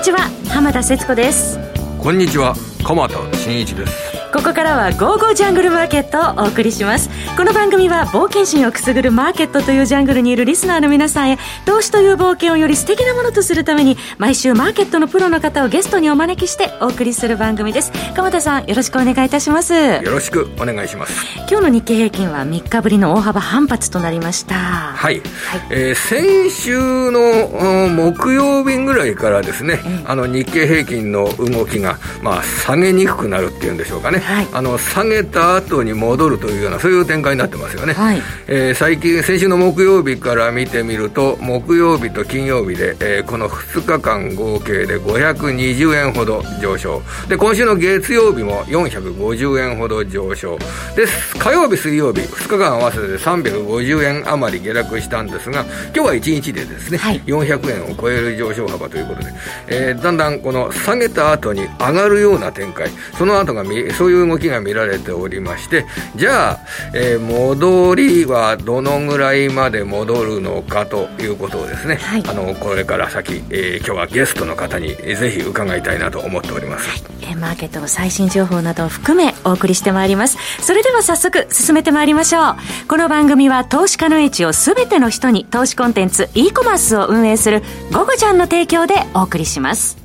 にちは浜田節子です。こんにちは鎌田新一です。ここからは「ゴーゴージャングルマーケット」をお送りします。この番組は冒険心をくすぐるマーケットというジャングルにいるリスナーの皆さんへ投資という冒険をより素敵なものとするために毎週マーケットのプロの方をゲストにお招きしてお送りする番組です。鎌田さんよろしくお願いいたします。よろしくお願いします。今日の日経平均は3日ぶりの大幅反発となりました。はい、はい、えー、先週の木曜日ぐらいからですね、あの日経平均の動きが、まあ、下げにくくなるっていうんでしょうかね、はい、あの下げた後に戻るというようなそういう展開になってますよね、はい、えー、最近先週の木曜日から見てみると木曜日と金曜日で、えー、この2日間合計で520円ほど上昇。で今週の月曜日も450円ほど上昇。で火曜日水曜日2日間合わせて350円余り下落したんですが今日は1日でですね、はい、400円を超える上昇幅ということで、えー、だんだんこの下げた後に上がるような展開その後がそういう動きが見られておりましてじゃあ、えー、戻りはどのぐらいまで戻るのかということをですね、はい、あのこれから先、えー、今日はゲストの方にぜひ伺いたいなと思っております、はい。えー、マーケットの最新情報などを含めお送りしてまいります。それでは早速進めてまいりましょう。この番組は投資家の位置を全ての人に投資コンテンツ e コマースを運営する「ゴゴちゃん」の提供でお送りします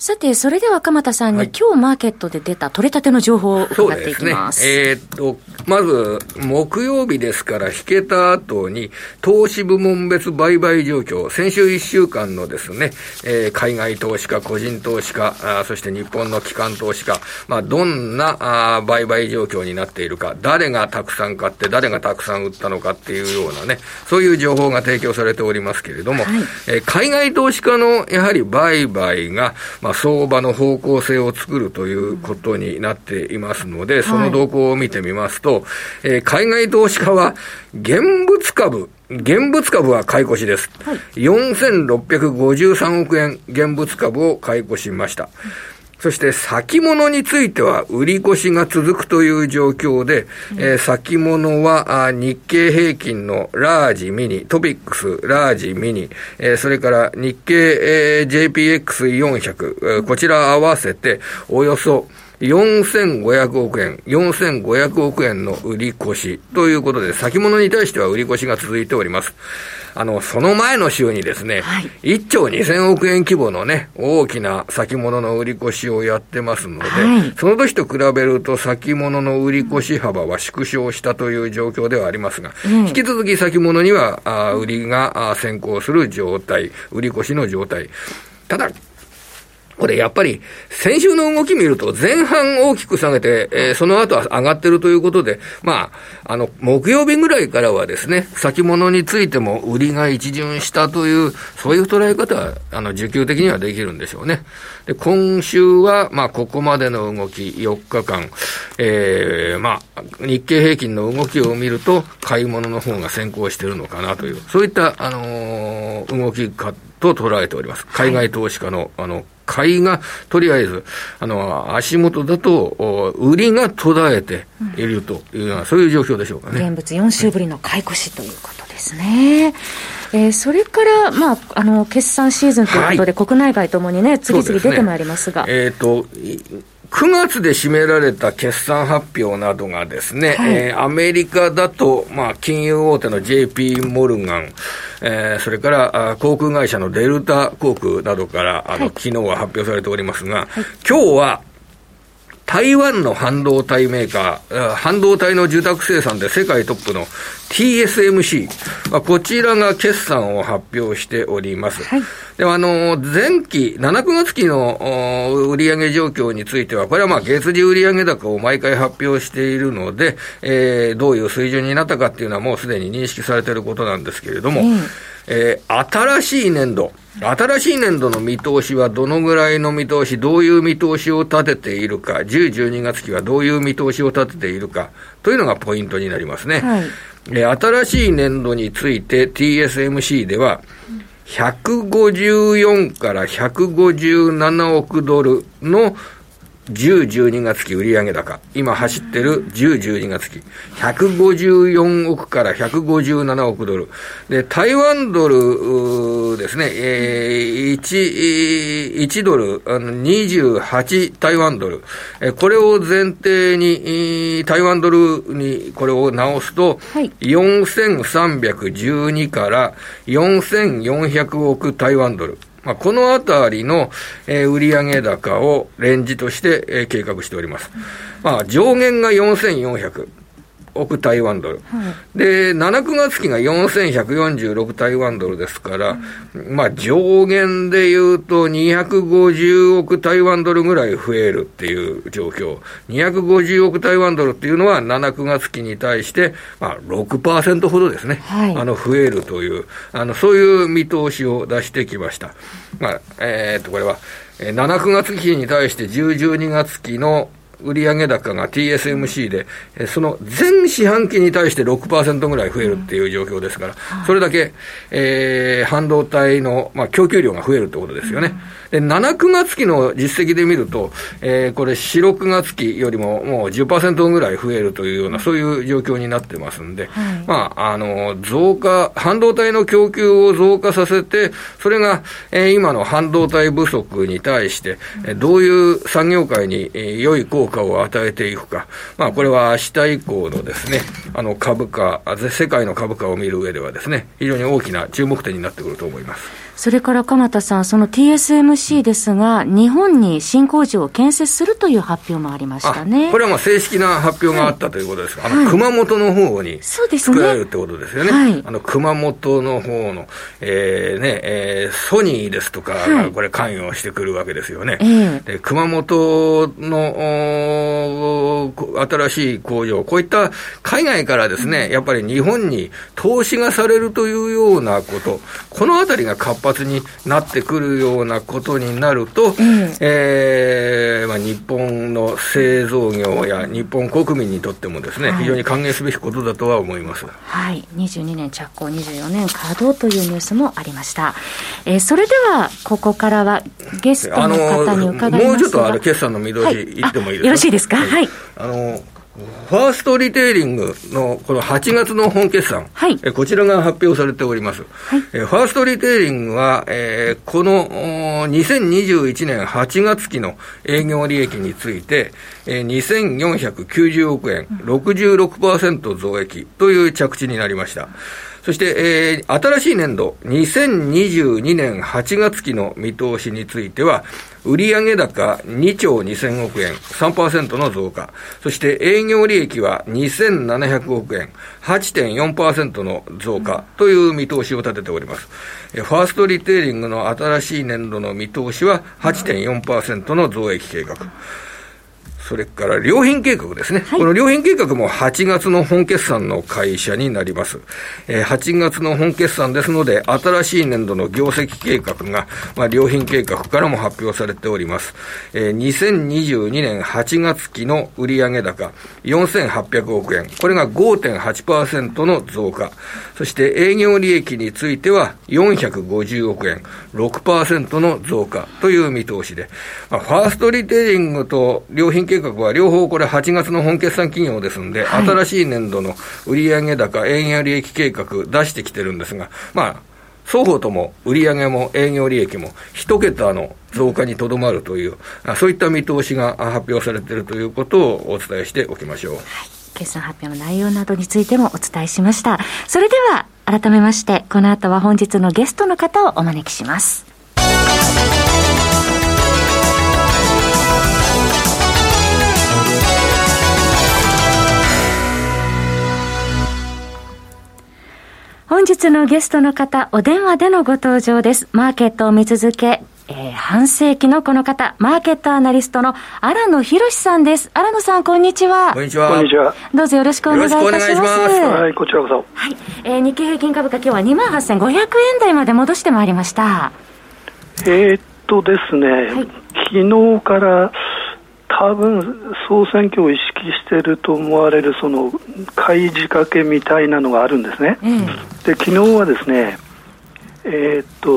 さて、それでは鎌田さんに、はい、今日マーケットで出た取れたての情報を伺っていきます。すね、えー、っと、まず、木曜日ですから、引けた後に、投資部門別売買状況、先週1週間のですね、えー、海外投資家、個人投資家、あそして日本の機関投資家、まあ、どんなあ売買状況になっているか、誰がたくさん買って、誰がたくさん売ったのかっていうようなね、そういう情報が提供されておりますけれども、はい、えー、海外投資家のやはり売買が、まあまあ、相場の方向性を作るということになっていますので、その動向を見てみますと、えー、海外投資家は現物株、現物株は買い越しです。はい、4653億円現物株を買い越しました。そして先物については売り越しが続くという状況で、うん、えー、先物はあ日経平均のラージミニ、トピックス、ラージミニ、えー、それから日経、えー、JPX400、えー、こちら合わせておよそ4500億円、4500億円の売り越しということで、先物に対しては売り越しが続いております。あの、その前の週にですね、はい、1兆2000億円規模のね、大きな先物の売り越しをやってますので、はい、その時と比べると先物の売り越し幅は縮小したという状況ではありますが、うん、引き続き先物には、あ売りが先行する状態、売り越しの状態。ただ、これやっぱり、先週の動き見ると、前半大きく下げて、えー、その後は上がってるということで、まあ、あの、木曜日ぐらいからはですね、先物についても売りが一巡したという、そういう捉え方は、あの、需給的にはできるんでしょうね。で、今週は、まあ、ここまでの動き、4日間、えー、まあ、日経平均の動きを見ると、買い物の方が先行してるのかなという、そういった、あのー、動きか、と捉えております。海外投資家の、あの、買いが、とりあえず、あの、足元だと、売りが途絶えているというような、うん、そういう状況でしょうかね。現物4週ぶりの買い越しということですね。えー、それから、まあ、あの、決算シーズンということで、はい、国内外ともにね、次々出てまいりますが。すね、えっ、ー、と、9月で占められた決算発表などがですね、はい、えー、アメリカだと、まあ、金融大手の JP モルガン、えー、それから航空会社のデルタ航空などから、あの、はい、昨日は発表されておりますが、はい、今日は、台湾の半導体メーカー、半導体の受託生産で世界トップの TSMC、まあ、こちらが決算を発表しております。はい、では、あの、前期、7、9月期の売上状況については、これはまあ、月次売上高を毎回発表しているので、えー、どういう水準になったかっていうのはもうすでに認識されていることなんですけれども、うんえー、新しい年度、新しい年度の見通しはどのぐらいの見通し、どういう見通しを立てているか、10、12月期はどういう見通しを立てているか、というのがポイントになりますね。はい、えー、新しい年度について TSMC では、154から157億ドルの10、12月期売上高、今走ってる10、12月期、154億から157億ドル。で、台湾ドルですね、えー、1、1ドル、あの28台湾ドル。えこれを前提に、台湾ドルにこれを直すと、はい、4312から4400億台湾ドル。まあ、このあたりの、えー、売上高をレンジとして、えー、計画しております。まあ、上限が4400。億台湾ドル、はい、で、7、9月期が4146台湾ドルですから、うん、まあ上限で言うと250億台湾ドルぐらい増えるっていう状況。250億台湾ドルっていうのは7、9月期に対して、まあ6%ほどですね、はい、あの増えるという、あのそういう見通しを出してきました。まあ、えー、っと、これは、7、9月期に対して10、12月期の売上高が TSMC で、その全四半期に対して6%ぐらい増えるっていう状況ですから、それだけ、えー、半導体の、まあ、供給量が増えるってことですよね。で、7、9月期の実績で見ると、えー、これ、4、6月期よりももう10%ぐらい増えるというような、そういう状況になってますんで、はい、まあ、あの、増加、半導体の供給を増加させて、それが、えー、今の半導体不足に対して、えどういう産業界に、えー、良い効果を与えていくか、まあ、これは明日以降のですね、あの、株価、世界の株価を見る上ではですね、非常に大きな注目点になってくると思います。それから鎌田さん、その TSMC ですが、日本に新工場を建設するという発表もありましたね。これはまあ正式な発表があったということですが、はい、あの、熊本の方に作られるってことですよね。はい、あの、熊本の方の、えー、ね、えー、ソニーですとか、はい、これ関与してくるわけですよね。えー、で熊本の新しい工場、こういった海外からですね、やっぱり日本に投資がされるというようなこと、このあたりが活発発になってくるようなことになると、うん、えー、まあ、日本の製造業や日本国民にとってもですね、はい、非常に歓迎すべきことだとは思います。はい、22年着工、24年稼働というニュースもありました。えー、それでは、ここからはゲストの方に伺いますもうちょっとあれ、決算の見通し、言ってもいいですか、よろしいですか？はい。あのファーストリテイリングのこの8月の本決算、はい、えこちらが発表されております。はい、えファーストリテイリングは、えー、この2021年8月期の営業利益について、えー、2490億円、66%増益という着地になりました。そして、えー、新しい年度、2022年8月期の見通しについては、売上高2兆2000億円、3%の増加。そして営業利益は2700億円、8.4%の増加という見通しを立てております。ファーストリテイリングの新しい年度の見通しは8.4%の増益計画。それから良品計画ですね。はい、この良品計画も8月の本決算の会社になります。えー、8月の本決算ですので、新しい年度の業績計画が、まあ、良品計画からも発表されております。えー、2022年8月期の売上高4800億円。これが5.8%の増加。そして営業利益については450億円。6%の増加という見通しで、まあ、ファーストリテイリングと良品計画計画は両方これ8月の本決算企業ですんで、はい、新しい年度の売上高、営業利益計画出してきてるんですが、まあ、双方とも売上も営業利益も一桁の増加にとどまるという、そういった見通しが発表されているということをお伝えしておきましょう。はい、決算発表の内容などについてもお伝えしました。それでは改めまして、この後は本日のゲストの方をお招きします。本日のゲストの方、お電話でのご登場です。マーケットを見続け、えー、半世紀のこの方、マーケットアナリストの荒野博さんです。荒野さん、こんにちは。こんにちは。こんにちは。どうぞよろしくお願いいたします。ますはい、こちらこそ。はい。えー、日経平均株価今日は28,500円台まで戻してまいりました。えー、っとですね、はい、昨日から、多分総選挙を意識していると思われるその開示かけみたいなのがあるんですね、うん、で昨日はですね、えー、っと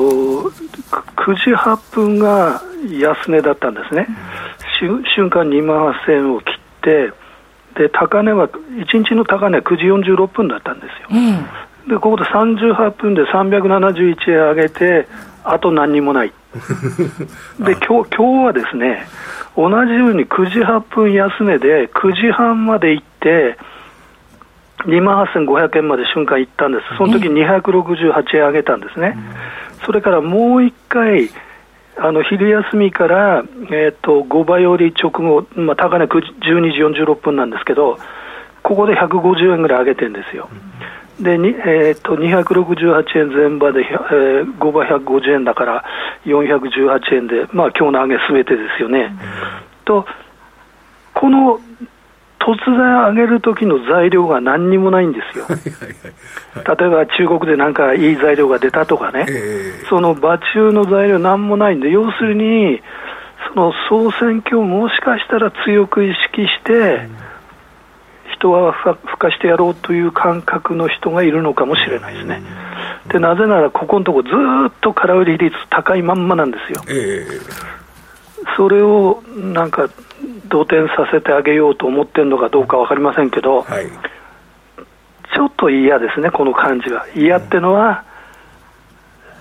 9時8分が安値だったんですね、瞬間2万8000円を切って、で高値は、1日の高値は9時46分だったんですよ。うん、でここで38分で371円上げて、あと何にもない。で今日今日はですね、同じように9時8分安値で9時半まで行って、2万8500円まで瞬間行ったんです、その時268円上げたんですね、それからもう1回、あの昼休みから、えーと、5倍より直後、まあ、高値12時46分なんですけど、ここで150円ぐらい上げてるんですよ。で、にえーと、268円前場で、えー、5倍150円だから418円で、まあ今日の上げすべてですよね。と、この突然上げる時の材料が何にもないんですよ。例えば中国でなんかいい材料が出たとかね、えー、その場中の材料なんもないんで、要するに、その総選挙をもしかしたら強く意識して、人はふかしてやろうという感覚の人がいるのかもしれないですね。でなぜなら、ここのところずっと空売り率高いまんまなんですよ。えー、それをなんか動転させてあげようと思ってるのかどうか分かりませんけど、はい、ちょっと嫌ですね、この感じは。嫌ってのは、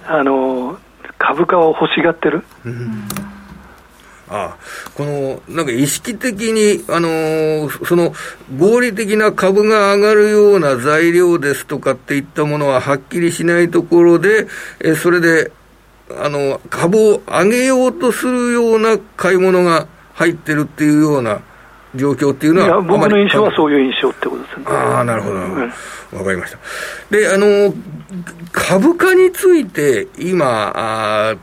うん、あの株価を欲しがってる。うんあこのなんか意識的に、あのー、その合理的な株が上がるような材料ですとかっていったものははっきりしないところで、えそれであの株を上げようとするような買い物が入ってるっていうような状況っていうのは、僕の印象はそういう印象ってことですね。ああ、なるほど、わ、うん、かりました。で、あの、株価について、今、あ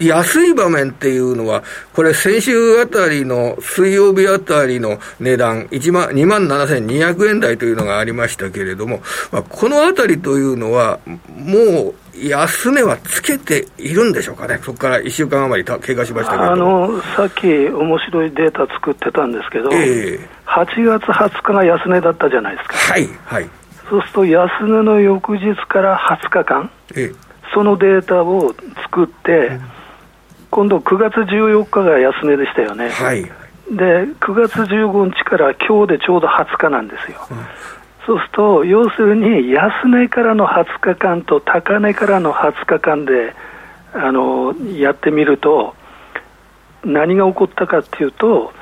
安い場面っていうのは、これ先週あたりの、水曜日あたりの値段、1万、2万7200円台というのがありましたけれども、まあ、このあたりというのは、もう、安値はつけているんでしょうかね、そこから1週間余り経過しましたけどあのさっき、面白いデータ作ってたんですけど、えー、8月20日が安値だったじゃないですか。はい、はい、そうすると、安値の翌日から20日間、えー、そのデータを作って、今度9月14日が安値でしたよね。はい、で9月15日から今日でちょうど20日なんですよ。うんそうすると、要するに安値からの20日間と高値からの20日間であのやってみると、何が起こったかっていうと、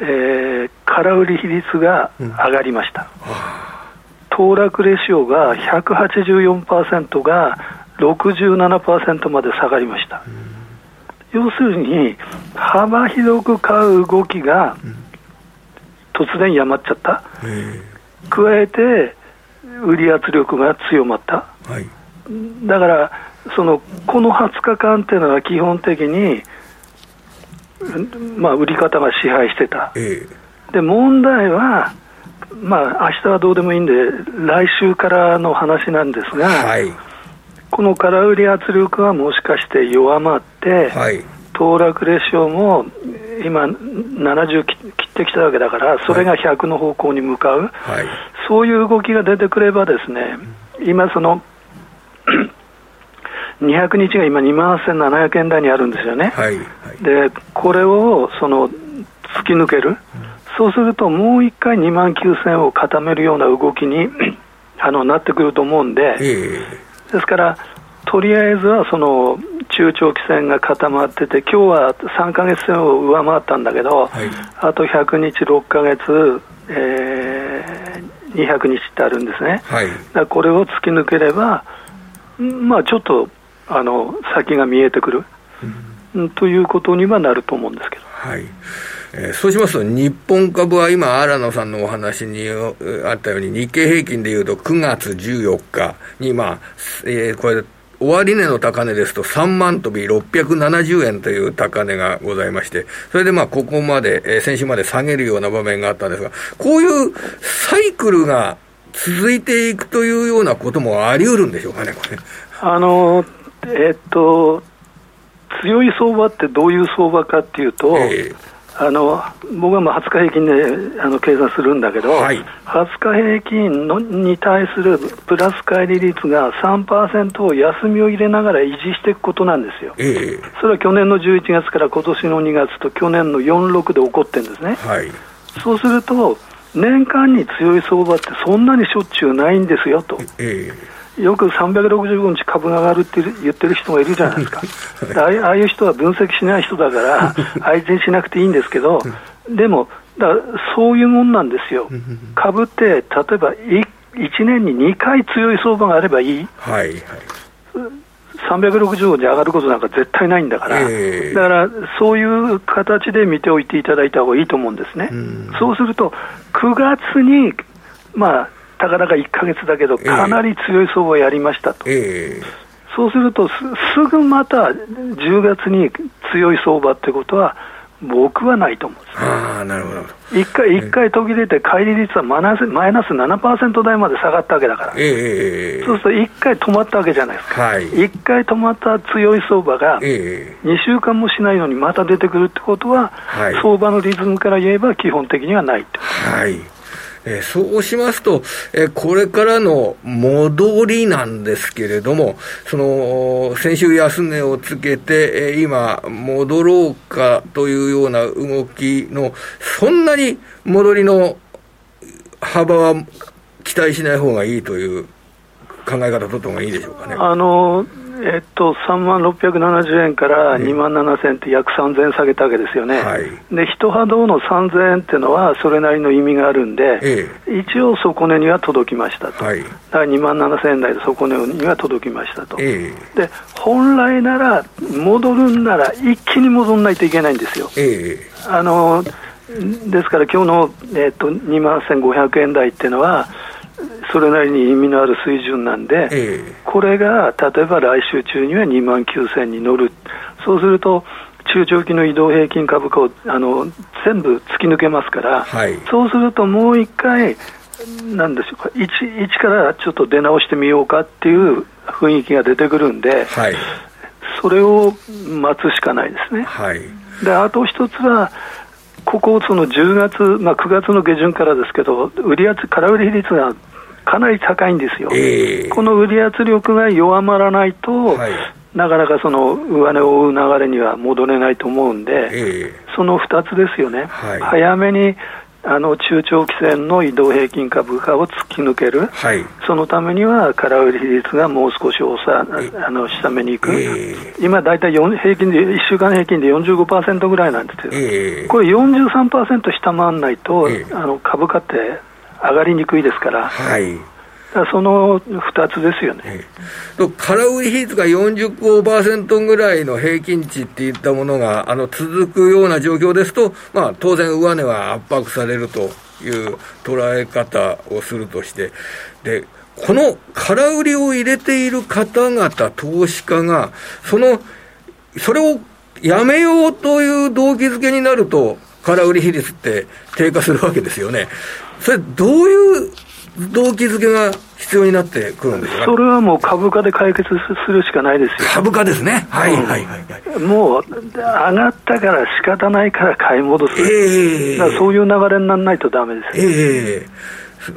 えー、空売り比率が上がりました。騰、落レシオが184%が67%まで下がりました。要するに、幅広く買う動きが突然やまっちゃった。加えて、売り圧力が強まった、はい、だからその、この20日間っていうのは基本的に、まあ、売り方が支配してた、えー、で問題は、まあ明日はどうでもいいんで、来週からの話なんですが、はい、この空売り圧力はもしかして弱まって、はい、騰落レシオも今、70切ってきたわけだから、それが100の方向に向かう、はい、そういう動きが出てくれば、ですね今、その 200日が今、2万8700円台にあるんですよね、はい。はい、でこれをその突き抜ける、うん、そうするともう1回2万9000を固めるような動きに あのなってくると思うんで、えー、ですから、とりあえずはその中長期線が固まってて、今日は3か月線を上回ったんだけど、はい、あと100日、6か月、えー、200日ってあるんですね、はい、これを突き抜ければ、まあ、ちょっとあの先が見えてくる、うん、ということにはなると思うんですけど。はいえー、そうしますと、日本株は今、新野さんのお話にあったように、日経平均でいうと9月14日に、まあえー、これ、終値の高値ですと3万飛び670円という高値がございまして、それでまあここまで、えー、先週まで下げるような場面があったんですが、こういうサイクルが続いていくというようなこともあり得るんでしょうかね、これ。あの、えっと、強い相場ってどういう相場かっていうと、えー、あの僕はもう20日平均であの計算するんだけど、はい、20日平均のに対するプラス乖離率が3%を休みを入れながら維持していくことなんですよ、えー、それは去年の11月から今年の2月と去年の46で起こってるんですね、はい、そうすると、年間に強い相場ってそんなにしょっちゅうないんですよと。えーよく365日株が上がるって言ってる人がいるじゃないですか、ああいう人は分析しない人だから、相手にしなくていいんですけど、でも、だそういうもんなんですよ、株って、例えば 1, 1年に2回強い相場があればいい、はいはい、365日上がることなんか絶対ないんだから、えー、だからそういう形で見ておいていただいた方がいいと思うんですね。うそうすると9月にまあたかだか1か月だけど、かなり強い相場をやりましたと、えー、そうするとす、すぐまた10月に強い相場ってことは、僕はないと思うんです。あなるほど。一回一回途切れて、乖離率はマイナスマイナス7%台まで下がったわけだから、えー、そうすると一回止まったわけじゃないですか、はい、一回止まった強い相場が、2週間もしないのにまた出てくるってことは、はい、相場のリズムから言えば、基本的にはないと。はいえー、そうしますと、えー、これからの戻りなんですけれども、その、先週安値をつけて、えー、今、戻ろうかというような動きの、そんなに戻りの幅は期待しない方がいいという考え方取った方がいいでしょうかね。あのえっと、3万670円から2万7000円って約3000円下げたわけですよね、はい、で一波動の3000円っていうのは、それなりの意味があるんで、ええ、一応、底値には届きましたと、はい、だから2万7000円台で底値には届きましたと、え、で本来なら、戻るんなら、一気に戻らないといけないんですよ。あのですから、今日の、えっと、2万1500円台っていうのは、それなりに意味のある水準なんで、えー、これが例えば来週中には2万9000に乗る、そうすると、中長期の移動平均株価をあの全部突き抜けますから、はい、そうするともう一回、なんでしょうか一、一からちょっと出直してみようかっていう雰囲気が出てくるんで、はい、それを待つしかないですね。はい、であと一つはここ、その10月、まあ、9月の下旬からですけど、売り圧、空売り比率がかなり高いんですよ、えー、この売り圧力が弱まらないと、はい、なかなかその上値を追う流れには戻れないと思うんで、えー、その2つですよね、はい、早めにあの中長期線の移動平均株価を突き抜ける、はい、そのためには空売り比率がもう少しさあの下めにいく、えー、今、大体平均で1週間平均で45%ぐらいなんですよ、えー、これ43%下回らないと、えー、あの株価って上がりにくいですから。はいその2つですよね。空売り比率が45%ぐらいの平均値っていったものがあの続くような状況ですと、まあ、当然、上値は圧迫されるという捉え方をするとして、でこの空売りを入れている方々、投資家が、そのそれをやめようという動機づけになると、空売り比率って低下するわけですよね。それ、どういう動機づけが必要になってくるんですか？それはもう株価で解決するしかないですよ。株価ですね。はい、はい、はい。もう、上がったから仕方ないから買い戻す。ええー、そういう流れにならないとだめですよ。ええー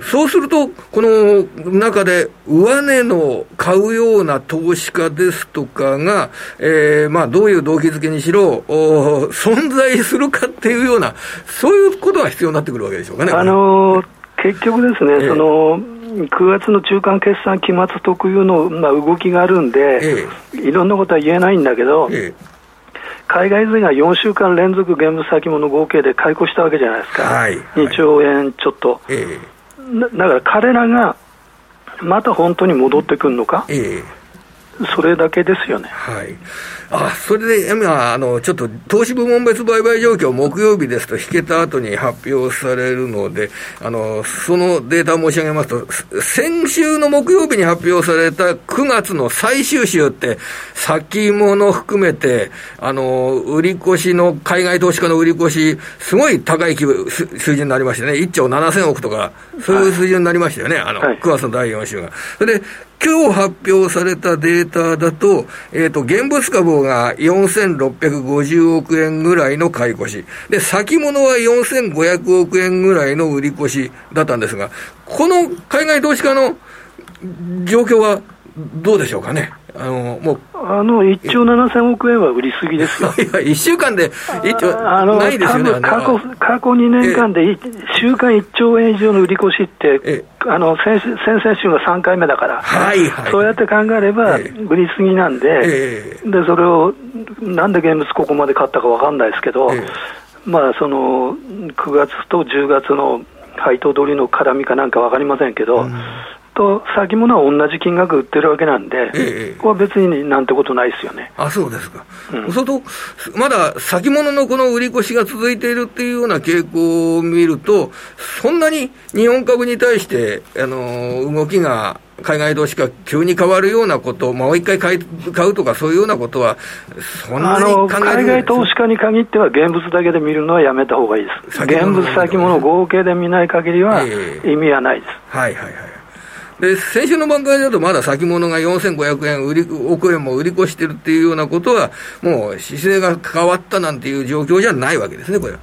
そうすると、この中で上値の買うような投資家ですとかが、えー、まあどういう動機づけにしろ、存在するかっていうような、そういうことが必要になってくるわけでしょうかね。あのー、結局ですね、えー、その9月の中間決算期末特有の、まあ、動きがあるんで、えー、いろんなことは言えないんだけど、えー海外勢が4週間連続現物先物合計で解雇したわけじゃないですか、はい、2兆円ちょっと、えだから彼らがまた本当に戻ってくるのか、えー、それだけですよね。はい。あそれで今あの、ちょっと投資部門別売買状況、木曜日ですと、引けた後に発表されるので、あのそのデータ申し上げますと、先週の木曜日に発表された9月の最終週って、先物含めて、あの売り越しの、海外投資家の売り越し、すごい高い水準になりましたね、1兆7000億とか、そういう水準になりましたよね、あの9月の第4週が。それで今日発表されたデータだと、えっ、ー、と、現物株が4650億円ぐらいの買い越し。で、先物は4500億円ぐらいの売り越しだったんですが、この海外投資家の状況はどうでしょうかね？あの、もう。あの、1兆7000億円は売りすぎですよ。いや、1週間で1兆、あの、ないですよね。過去、過去2年間で週間1兆円以上の売り越しって、あの、先、先々週が3回目だから。はいはい。そうやって考えれば、売りすぎなんで、で、それを、なんで現物ここまで買ったかわかんないですけど、まあ、その、9月と10月の配当取りの絡みかなんか分かりませんけど、うん、と先物は同じ金額売ってるわけなんで、ええ、ここは別になんてことないですよね。あそうですか、うん、そうと、まだ先物のこの売り越しが続いているっていうような傾向を見ると、そんなに日本株に対して、あの動きが海外投資家急に変わるようなこと、もう一回買い買うとか、そういうようなことは、そんなに考え海外投資家に限っては、現物だけで見るのはやめたほうがいいです。現物先物合計で見ない限りは、意味はないです。えー、はいはいはい。で、先週の段階だとまだ先物が4500円売り、億円も売り越してるっていうようなことは、もう姿勢が変わったなんていう状況じゃないわけですね、これは。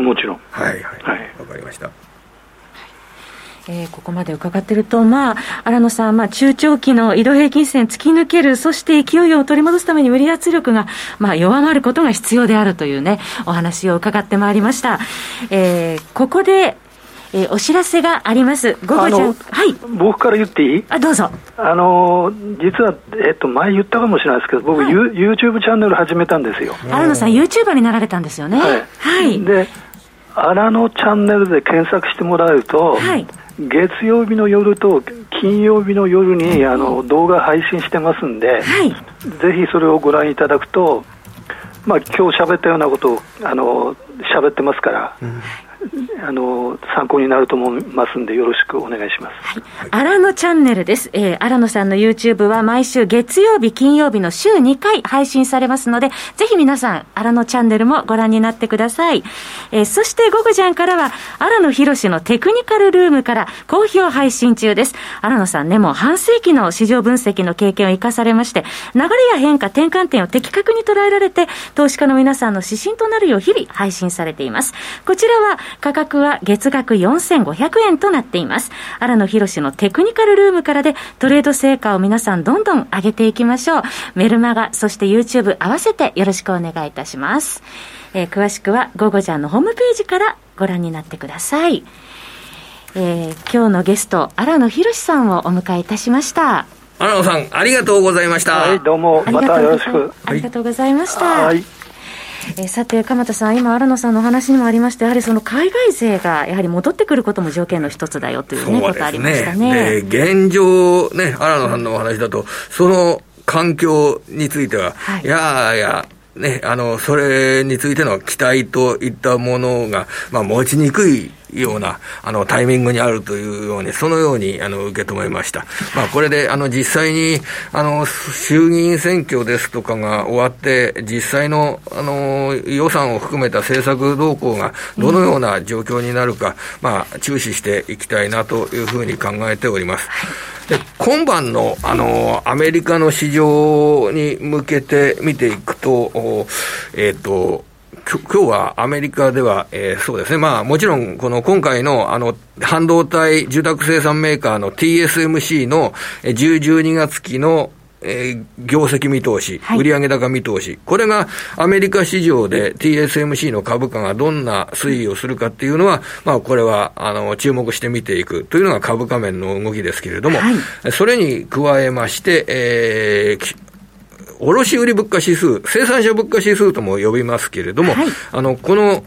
もちろん。はいはい。わ、はい、かりました。えー、ここまで伺ってると、まあ、荒野さん、まあ、中長期の移動平均線突き抜ける、そして勢いを取り戻すために無理圧力が、まあ、弱まることが必要であるというね、お話を伺ってまいりました。えー、ここで、えー、お知らせがあります。午後ちゃん。はい。僕から言っていい？あ、どうぞ。あの実は、えっと、前言ったかもしれないですけど、僕、はい、YouTube チャンネル始めたんですよ。荒野さん、YouTuber になられたんですよね。はい。はい、で、荒野チャンネルで検索してもらうと、はい。月曜日の夜と金曜日の夜にあの動画配信してますんで、はい、ぜひそれをご覧いただくと、まあ今日喋ったようなことをあの喋ってますから、うん、あの参考になると思いますんで、よろしくお願いします。はい、荒野チャンネルです。えー、荒野さんの YouTube は毎週月曜日、金曜日の週2回配信されますので、ぜひ皆さん、荒野チャンネルもご覧になってください。えー、そして、ゴゴジャンからは、荒野博のテクニカルルームから好評配信中です。荒野さんね、もう半世紀の市場分析の経験を生かされまして、流れや変化、転換点を的確に捉えられて、投資家の皆さんの指針となるよう日々配信されています。こちらは、価格は月額4500円となっています。荒野博のテクニカルルームからでトレード成果を皆さんどんどん上げていきましょう。メルマガ、そして YouTube 合わせてよろしくお願いいたします。えー、詳しくは、ゴゴジャンのホームページからご覧になってください。えー、今日のゲスト、荒野博さんをお迎えいたしました。荒野さん、ありがとうございました。はい、どうも、またよろしく。ありがとうございました。はいえー、さて、鎌田さん、今、荒野さんのお話にもありました、やはりその海外勢がやはり戻ってくることも条件の一つだよという、ね、ことありましたね。現状、ね、荒野さんのお話だと、その環境については、はい、いやいや、ね、あの、それについての期待といったものが、まあ、持ちにくいような、あの、タイミングにあるというように、そのように、あの、受け止めました。まあ、これで、あの、実際に、あの、衆議院選挙ですとかが終わって、実際の、あの、予算を含めた政策動向がどのような状況になるか、まあ、注視していきたいなというふうに考えております。で今晩のあのアメリカの市場に向けて見ていくと、えっ、ー、と、今日はアメリカでは、えー、そうですね、まあもちろん、この今回のあの半導体住宅生産メーカーの TSMC の10、12月期のえー、業績見通し、売上高見通し、これがアメリカ市場で TSMC の株価がどんな推移をするかっていうのは、まあ、これはあの注目して見ていく。というのが株価面の動きですけれども、はい、それに加えまして、えー、卸売物価指数、生産者物価指数とも呼びますけれども、はい、あの、この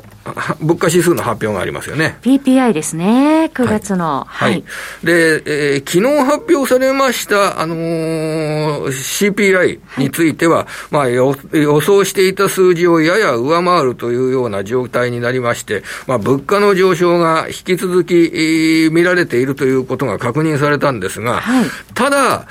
物価指数の発表がありますよね。PPI ですね、9月の。はい。はい、で、えー、昨日発表されました、あのー、CPI については、はい、まあ予想していた数字をやや上回るというような状態になりまして、まあ、物価の上昇が引き続き、えー、見られているということが確認されたんですが、はい、ただ、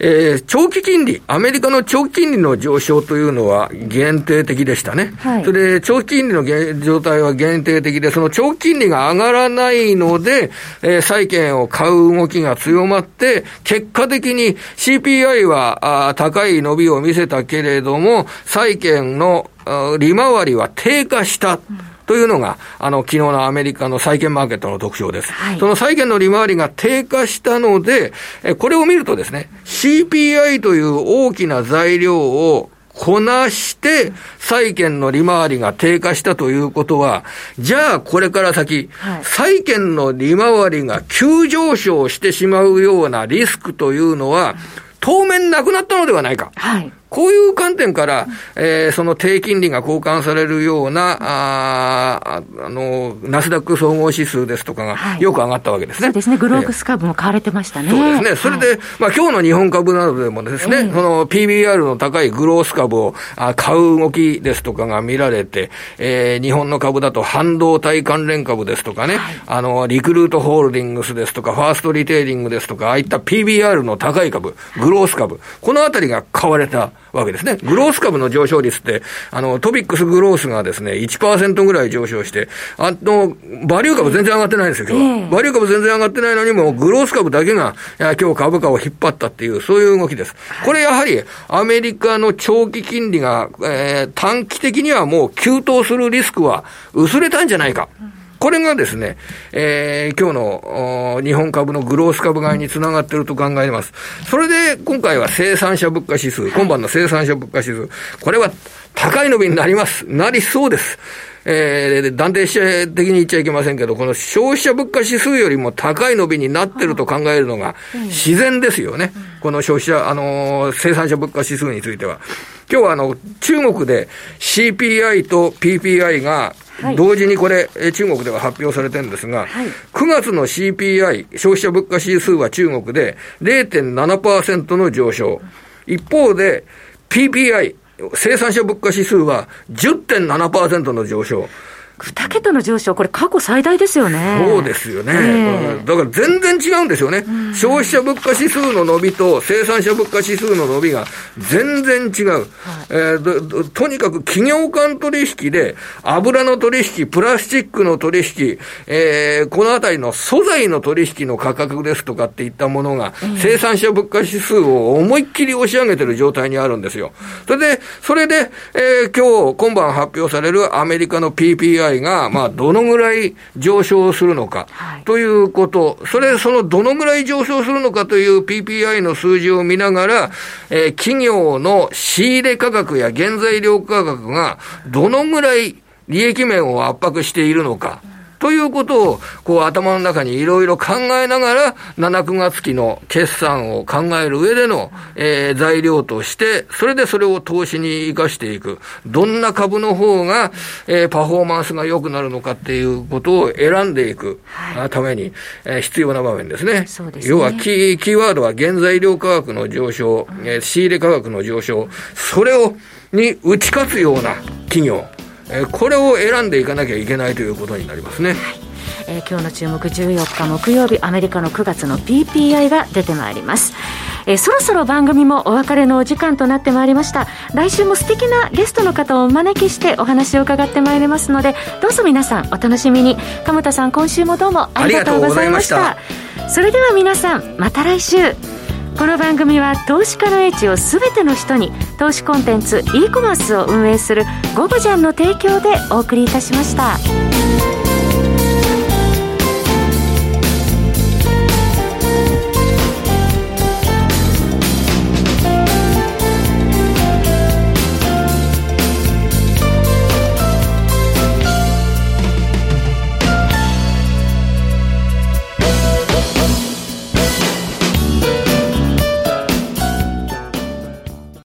えー、長期金利、アメリカの長期金利の上昇というのは限定的でしたね。はい、それで、長期金利の状態合は限定的で、その長期金利が上がらないので、えー、債券を買う動きが強まって、結果的に CPI はあ高い伸びを見せたけれども、債券の利回りは低下した。うんというのが、あの、昨日のアメリカの債券マーケットの特徴です。はい、その債券の利回りが低下したので、えこれを見るとですね、CPI という大きな材料をこなして、債券の利回りが低下したということは、じゃあこれから先、はい、債券の利回りが急上昇してしまうようなリスクというのは、当面なくなったのではないか。はいこういう観点から、えー、その低金利が交換されるような、ああの、ナスダック総合指数ですとかが、よく上がったわけですね。そうですね。グロークス株も買われてましたね。そうですね。それで、はい、まあ今日の日本株などでもですね、えー、その PBR の高いグロース株をあ買う動きですとかが見られて、えー、日本の株だと半導体関連株ですとかね、はい、あの、リクルートホールディングスですとか、ファーストリテイリングですとか、ああいった PBR の高い株、グロース株、このあたりが買われた。わけですね。グロース株の上昇率って、あの、トピックスグロースがですね、1%ぐらい上昇して、あの、バリュー株全然上がってないんですよ、今日は。バリュー株全然上がってないのにも、グロース株だけが、今日株価を引っ張ったっていう、そういう動きです。これやはり、アメリカの長期金利が、えー、短期的にはもう急騰するリスクは薄れたんじゃないか。うんこれがですね、えー、今日の日本株のグロース株買いにつながっていると考えます。それで今回は生産者物価指数、今晩の生産者物価指数、これは高い伸びになります。なりそうです。えー、断定者的に言っちゃいけませんけど、この消費者物価指数よりも高い伸びになってると考えるのが自然ですよね。この消費者、あのー、生産者物価指数については。今日はあの、中国で CPI と PPI が同時にこれ、中国では発表されてるんですが、はい、9月の CPI、消費者物価指数は中国で0.7%の上昇。一方で、PPI、生産者物価指数は10.7%の上昇。2桁の上昇、これ、過去最大ですよね。そうですよね、えー、だから全然違うんですよね、うん、消費者物価指数の伸びと生産者物価指数の伸びが全然違う、はい、えー、とにかく企業間取引で、油の取引、プラスチックの取引、えー、このあたりの素材の取引の価格ですとかっていったものが、生産者物価指数を思いっきり押し上げてる状態にあるんですよ。それで、それで、えー、今日、今晩発表されるアメリカの PPI が、まあ、どのぐらい上昇するのか、ということ、それ、そのどのぐらい上昇するのかという PPI の数字を見ながら、えー、企業の仕入れ価格や原材料価格がどのぐらい利益面を圧迫しているのか。ということを、こう頭の中にいろいろ考えながら、7、9月期の決算を考える上での、えー、材料として、それでそれを投資に生かしていく。どんな株の方が、えー、パフォーマンスが良くなるのかっていうことを選んでいく、はい、ために、えー、必要な場面ですね。そうですね要はキー、キーワードは原材料価格の上昇、えー、仕入れ価格の上昇、それを、に打ち勝つような企業。えこれを選んでいかなきゃいけないということになりますね。はい。えー、今日の注目14日木曜日アメリカの9月の PPI が出てまいります、えー、そろそろ番組もお別れのお時間となってまいりました。来週も素敵なゲストの方をお招きしてお話を伺ってまいりますのでどうぞ皆さんお楽しみに。鎌田さん今週もどうもありがとうございました。それでは皆さんまた来週この番組は投資家の英知をすべての人に投資コンテンツ e コマースを運営するゴブジャンの提供でお送りいたしました。